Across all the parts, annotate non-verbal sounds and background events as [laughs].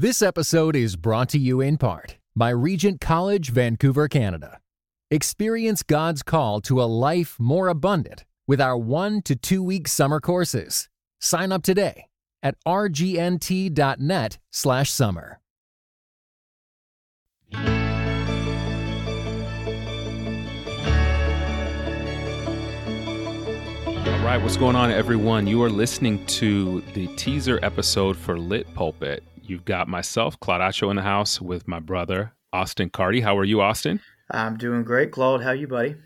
This episode is brought to you in part by Regent College, Vancouver, Canada. Experience God's call to a life more abundant with our one to two week summer courses. Sign up today at rgnt.net slash summer. All right, what's going on, everyone? You are listening to the teaser episode for Lit Pulpit. You've got myself, Claude Atcho, in the house with my brother, Austin Carty. How are you, Austin? I'm doing great, Claude. How you, buddy?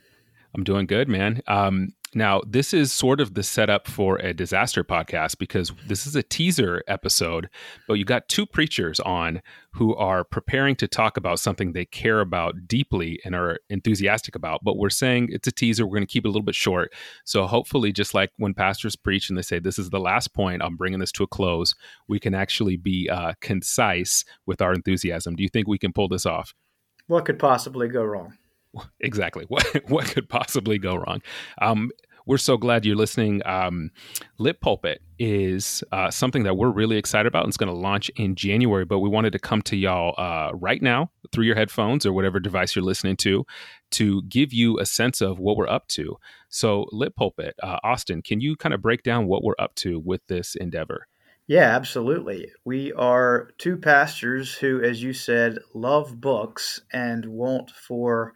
I'm doing good, man. Um, now, this is sort of the setup for a disaster podcast because this is a teaser episode, but you got two preachers on who are preparing to talk about something they care about deeply and are enthusiastic about. But we're saying it's a teaser. We're going to keep it a little bit short. So hopefully, just like when pastors preach and they say, This is the last point, I'm bringing this to a close, we can actually be uh, concise with our enthusiasm. Do you think we can pull this off? What could possibly go wrong? [laughs] exactly. What what could possibly go wrong? Um, we're so glad you're listening. Um, lit pulpit is uh, something that we're really excited about and it's going to launch in january but we wanted to come to y'all uh, right now through your headphones or whatever device you're listening to to give you a sense of what we're up to. So lit pulpit uh, austin can you kind of break down what we're up to with this endeavor? Yeah, absolutely. We are two pastors who, as you said, love books and want for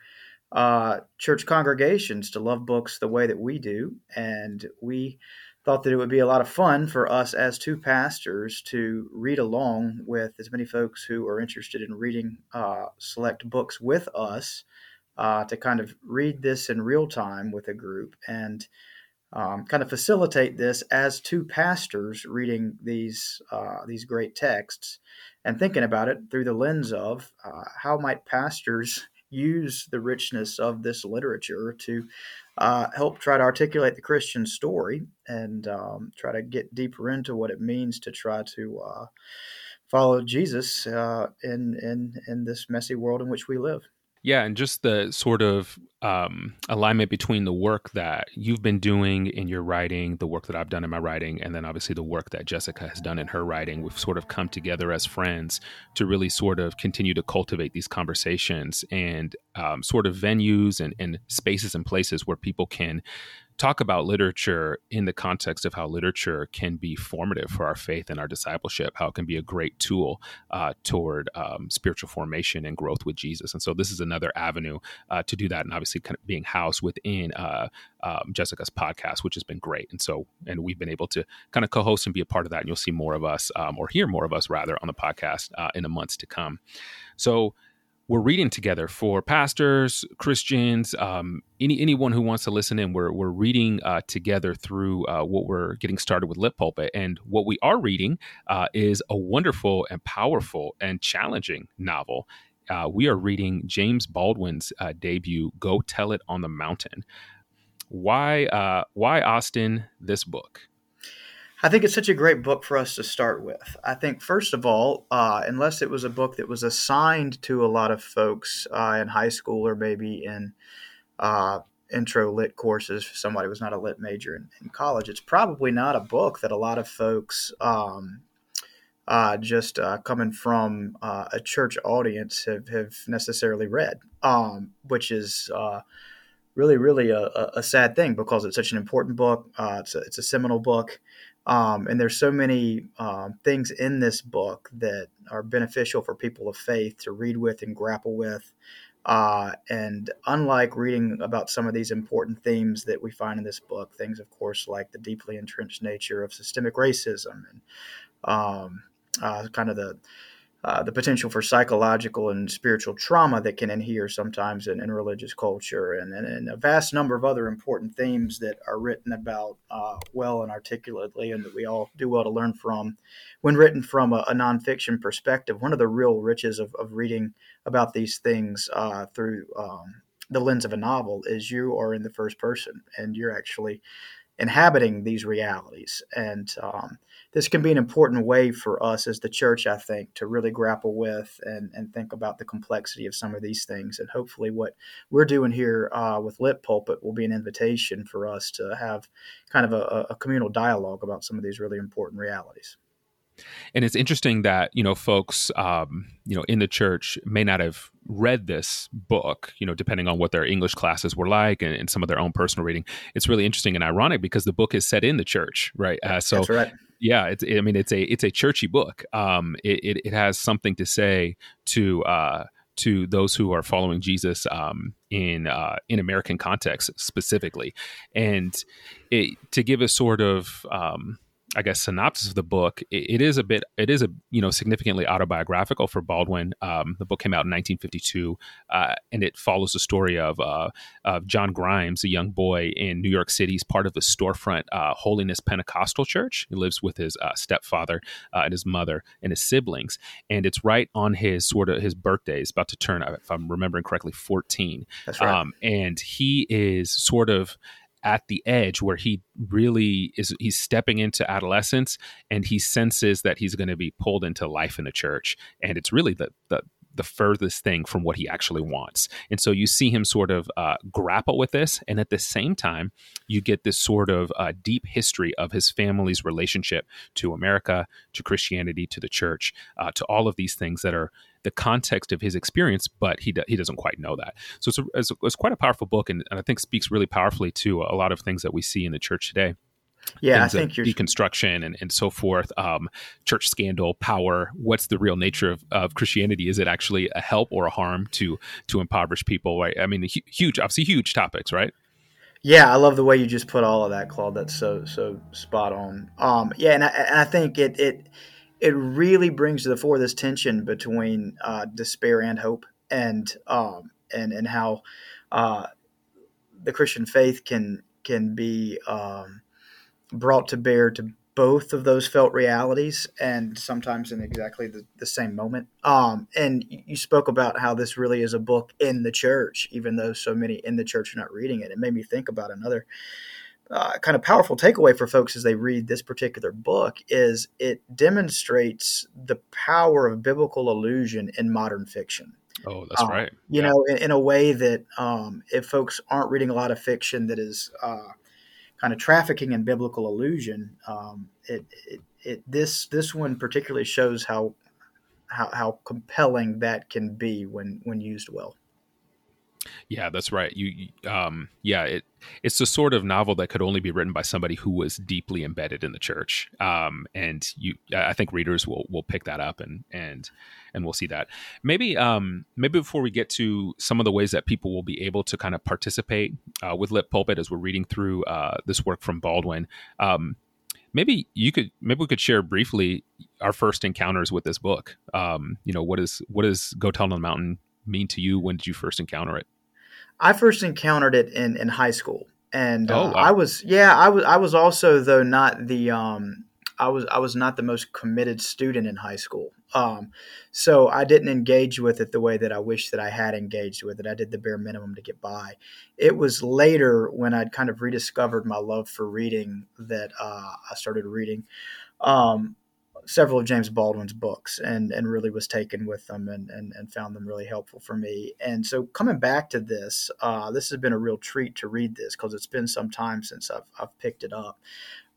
uh, church congregations to love books the way that we do. And we thought that it would be a lot of fun for us as two pastors to read along with as many folks who are interested in reading uh, select books with us uh, to kind of read this in real time with a group and um, kind of facilitate this as two pastors reading these uh, these great texts and thinking about it through the lens of uh, how might pastors use the richness of this literature to uh, help try to articulate the Christian story and um, try to get deeper into what it means to try to uh, follow Jesus uh, in in in this messy world in which we live. Yeah, and just the sort of um, alignment between the work that you've been doing in your writing, the work that I've done in my writing, and then obviously the work that Jessica has done in her writing. We've sort of come together as friends to really sort of continue to cultivate these conversations and um, sort of venues and, and spaces and places where people can talk about literature in the context of how literature can be formative for our faith and our discipleship, how it can be a great tool uh, toward um, spiritual formation and growth with Jesus. And so this is another avenue uh, to do that, and obviously kind of being housed within uh, um, Jessica's podcast, which has been great. And so, and we've been able to kind of co-host and be a part of that. And you'll see more of us, um, or hear more of us rather, on the podcast uh, in the months to come. So we're reading together for pastors, Christians, um, any anyone who wants to listen in. We're we're reading uh, together through uh, what we're getting started with Lit Pulpit, and what we are reading uh, is a wonderful and powerful and challenging novel. Uh, we are reading James Baldwin's uh, debut, "Go Tell It on the Mountain." Why uh, why Austin this book? I think it's such a great book for us to start with. I think, first of all, uh, unless it was a book that was assigned to a lot of folks uh, in high school or maybe in uh, intro lit courses for somebody was not a lit major in, in, college, it's probably not a book that a lot of folks um, uh, just uh, coming from uh, a church audience have, have necessarily read, um, which is really, really a, a, sad thing because it's such an important book. Uh, it's, a, it's a seminal book. Um, and there's so many um, things in this book that are beneficial for people of faith to read with and grapple with. Uh, and unlike reading about some of these important themes that we find in this book, things, of course, like the deeply entrenched nature of systemic racism and um, uh, kind of the uh, the potential for psychological and spiritual trauma that can inhere sometimes in, in religious culture, and, and, and, a vast number of other important themes that are written about uh, well and articulately, and that we all do well to learn from when written from a, a nonfiction perspective. One of the real riches of, of reading about these things uh, through um, the lens of a novel is you are in the first person and you're actually inhabiting these realities. And um, this can be an important way for us as the church, I think, to really grapple with and, and think about the complexity of some of these things. And hopefully, what we're doing here uh, with Lit Pulpit will be an invitation for us to have kind of a, a communal dialogue about some of these really important realities. and it's interesting that you know folks um, you know in the church may not have read this book you know depending on what their english classes were like and, and some of their own personal reading it's really interesting and ironic because the book is set in the church right uh, so right. Yeah it's i mean it's a it's a churchy book. Um it, it, it has something to say to uh to those who are following Jesus um, in uh, in American context specifically, and it, to give a sort of um, I guess synopsis of the book, it, it is a bit, it is a you know significantly autobiographical for Baldwin. Um, the book came out in 1952, uh, and it follows the story of uh, of John Grimes, a young boy in New York City. He's part of the storefront uh, Holiness Pentecostal Church. He lives with his uh, stepfather uh, and his mother and his siblings, and it's right on his sort of his birthday. He's about to turn, if I'm remembering correctly, 14. That's right. Um, and he is sort of at the edge where he really is he's stepping into adolescence and he senses that he's going to be pulled into life in the church. And it's really the the the furthest thing from what he actually wants. And so you see him sort of uh, grapple with this. And at the same time, you get this sort of uh, deep history of his family's relationship to America, to Christianity, to the church, uh, to all of these things that are the context of his experience, but he, he doesn't quite know that. So it's, a, it's, a, it's quite a powerful book and, and I think speaks really powerfully to a lot of things that we see in the church today yeah, I think you're deconstruction and, and so forth, um, church scandal, power. What's the real nature of, of Christianity? Is it actually a help or a harm to to impoverish people? Right? I mean, huge, obviously, huge topics, right? Yeah, I love the way you just put all of that, Claude. That's so so spot on. Um, yeah, and I, and I think it it it really brings to the fore this tension between uh, despair and hope, and um, and and how uh, the Christian faith can can be um, brought to bear to both of those felt realities and sometimes in exactly the, the same moment. Um, and you spoke about how this really is a book in the church, even though so many in the church are not reading it. It made me think about another uh, kind of powerful takeaway for folks as they read this particular book is it demonstrates the power of biblical allusion in modern fiction. Oh, that's um, right. You yeah. know, in, in, a way that um, if folks aren't reading a lot of fiction that is uh, kind of trafficking in biblical allusion, um, it, it, it, this this one particularly shows how, how how compelling that can be when when used well. Yeah, that's right. You, um, yeah, it it's the sort of novel that could only be written by somebody who was deeply embedded in the church. Um, and you, I think readers will will pick that up and and and we'll see that. Maybe um, maybe before we get to some of the ways that people will be able to kind of participate uh, with Lit Pulpit as we're reading through uh, this work from Baldwin. Um, maybe you could maybe we could share briefly our first encounters with this book. Um, you know, what is what does Go Tell on the Mountain mean to you? When did you first encounter it? I first encountered it in, in high school, and oh, uh, I was yeah I was I was also though not the um I was I was not the most committed student in high school. Um, so I didn't engage with it the way that I wish that I had engaged with it. I did the bare minimum to get by. It was later when I'd kind of rediscovered my love for reading that uh, I started reading. Um, several of James Baldwin's books and and really was taken with them and and, and found them really helpful for me. And so coming back to this, uh, this has been a real treat to read this because it's been some time since I've I've picked it up.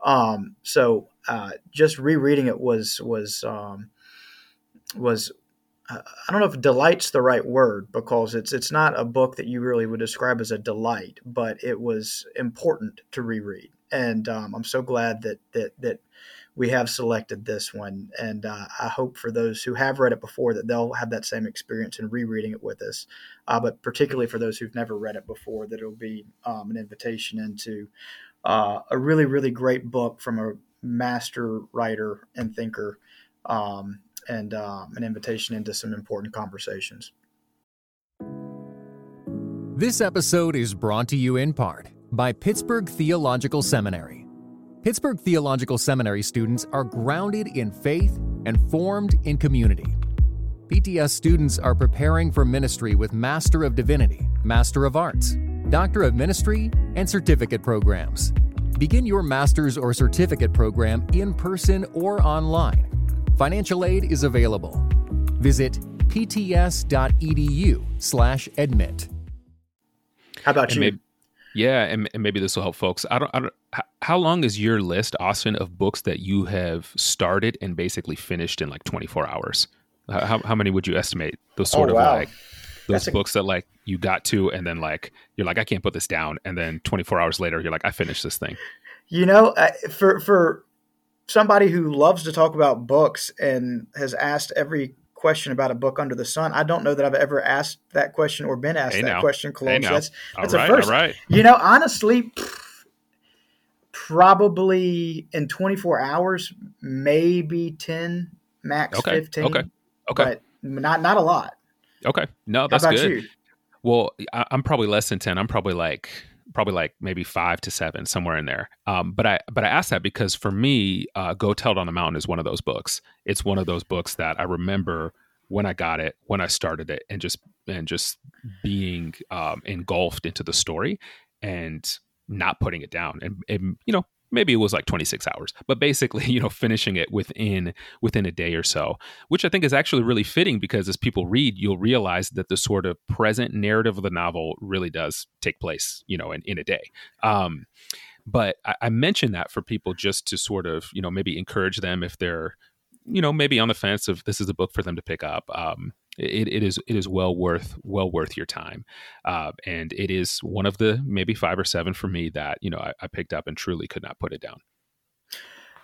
Um, so uh, just rereading it was was um, was uh, I don't know if delight's the right word because it's it's not a book that you really would describe as a delight, but it was important to reread, and um, I'm so glad that that that we have selected this one. And uh, I hope for those who have read it before that they'll have that same experience in rereading it with us. Uh, but particularly for those who've never read it before, that it'll be um, an invitation into uh, a really, really great book from a master writer and thinker, um, and um, an invitation into some important conversations. This episode is brought to you in part by Pittsburgh Theological Seminary. Pittsburgh Theological Seminary students are grounded in faith and formed in community. PTS students are preparing for ministry with Master of Divinity, Master of Arts, Doctor of Ministry, and certificate programs. Begin your master's or certificate program in person or online. Financial aid is available. Visit pts.edu/admit. How about and you? Maybe, Yeah, and, and maybe this will help folks. I don't, I don't. How long is your list, Austin, of books that you have started and basically finished in like 24 hours? How, how many would you estimate? Those sort oh, of wow. like those books that like you got to, and then like you're like, I can't put this down, and then 24 hours later, you're like, I finished this thing. You know, for for somebody who loves to talk about books and has asked every question about a book under the sun. I don't know that I've ever asked that question or been asked hey that now. question, Close. Hey that's that's all right, a first. All right. You know, honestly, probably in 24 hours, maybe 10, max okay. 15. Okay. Okay. But not not a lot. Okay. No, that's good. You? Well, I, I'm probably less than 10. I'm probably like probably like maybe five to seven somewhere in there. Um, but i but i asked that because for me uh, go tell it on the mountain is one of those books. It's one of those books that i remember when i got it when i started it and just and just being um, engulfed into the story and not putting it down. And, and you know maybe it was like 26 hours but basically [laughs] you know finishing it within within a day or so which i think is actually really fitting because as people read you'll realize that the sort of present narrative of the novel really does take place you know in, in a day. Um, but I, I mention that for people just to sort of you know maybe encourage them if they're you know maybe on the fence of this is a book for them to pick up. Um, it, it is it is well worth well worth your time. Uh, and it is one of the maybe five or seven for me that you know I, I, picked up and truly could not put it down.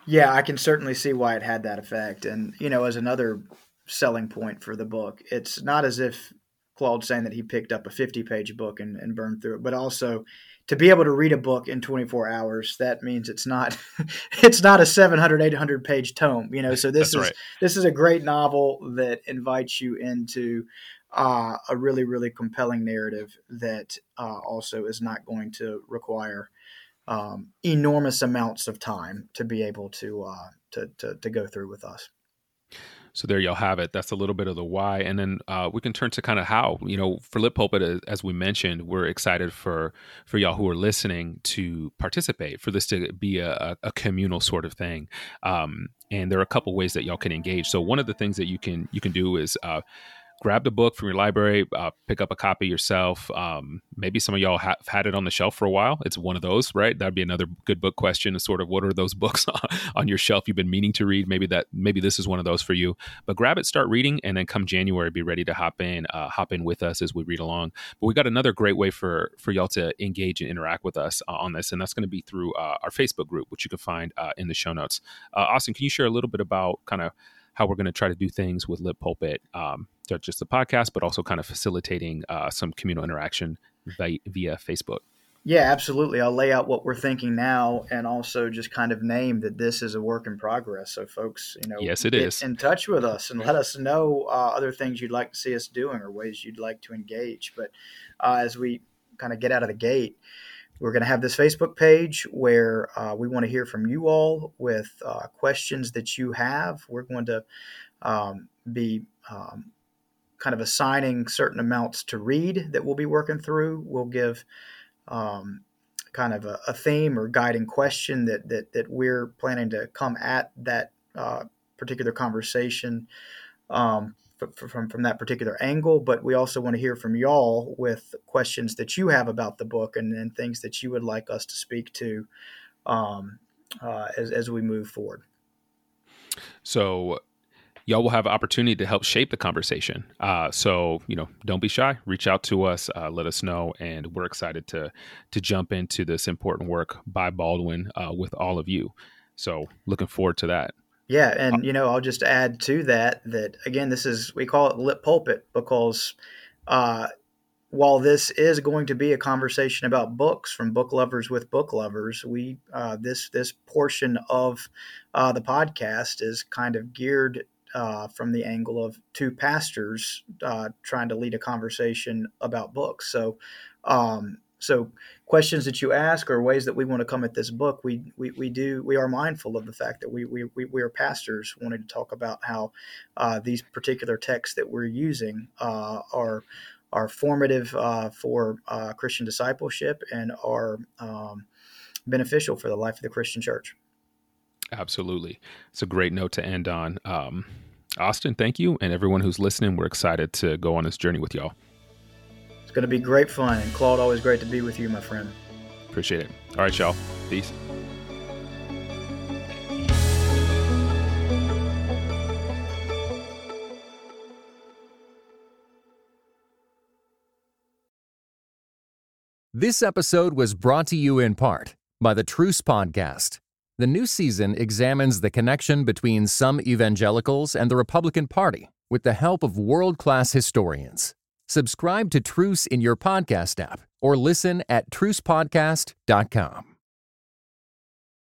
Yeah i can certainly see why it had that effect. And you know as another selling point for the book it's not as if claude's saying that he picked up a 50 page book and, and burned through it. But also to be able to read a book in 24 hours that means it's not [laughs] it's not a 700 800 page tome you know? So this That's is right. this is a great novel that invites you into uh, a really really compelling narrative that uh, also is not going to require um, enormous amounts of time to be able to, uh, to, to to go through with us so there you'll have it. That's a little bit of the why, and then uh, we can turn to kind of how. You know, for Lit Pulpit, as we mentioned, we're excited for for y'all who are listening to participate for this to be a, a communal sort of thing. Um, and there are a couple ways that y'all can engage. So one of the things that you can you can do is uh, grab the book from your library, uh, pick up a copy yourself. Um, maybe some of y'all have had it on the shelf for a while. It's one of those, right? That'd be another good book question. Is sort of what are those [laughs] books [laughs] on your shelf you've been meaning to read? Maybe that maybe this is one of those for you. But grab it, start reading, and then come January, be ready to hop in, uh, hop in with us as we read along. But we got another great way for for y'all to engage and interact with us uh, on this, and that's going to be through uh, our Facebook group, which you can find uh, in the show notes. Uh, Austin, can you share a little bit about kind of how we're going to try to do things with Lit Pulpit, um, just the podcast, but also kind of facilitating uh, some communal interaction via, via, Facebook. Yeah, absolutely. I'll lay out what we're thinking now, and also just kind of name that this is a work in progress. So, folks, you know, yes, it get is. in touch with us and let us know uh, other things you'd like to see us doing or ways you'd like to engage. But uh, as we kind of get out of the gate, we're going to have this Facebook page where uh, we want to hear from you all with uh, questions that you have. We're going to um, be um, kind of assigning certain amounts to read that we'll be working through. We'll give um, kind of a, a, theme or guiding question that, that, that we're planning to come at that uh, particular conversation um, from from that particular angle, but we also want to hear from y'all with questions that you have about the book and, things that you would like us to speak to um, uh, as as we move forward. So, y'all will have opportunity to help shape the conversation. Uh, so you know, don't be shy. Reach out to us. Uh, let us know, and we're excited to to jump into this important work by Baldwin uh, with all of you. So, looking forward to that. Yeah, and you know, I'll just add to that that again, this is we call it lit pulpit because uh, while this is going to be a conversation about books from book lovers with book lovers, we uh, this this portion of uh, the podcast is kind of geared uh, from the angle of two pastors uh, trying to lead a conversation about books. So. Um, so questions that you ask or ways that we want to come at this book we we, we do we are mindful of the fact that we we, we are pastors wanting to talk about how uh, these particular texts that we're using uh, are are formative uh, for uh, Christian discipleship and are um, beneficial for the life of the Christian church. Absolutely, it's a great note to end on. Um, Austin, thank you, and everyone who's listening. We're excited to go on this journey with y'all going to be great fun. And Claude, always great to be with you, my friend. Appreciate it. All right, y'all. Peace. This episode was brought to you in part by the Truce Podcast. The new season examines the connection between some evangelicals and the Republican Party with the help of world class historians. Subscribe to Truce in your podcast app or listen at trucepodcast.com.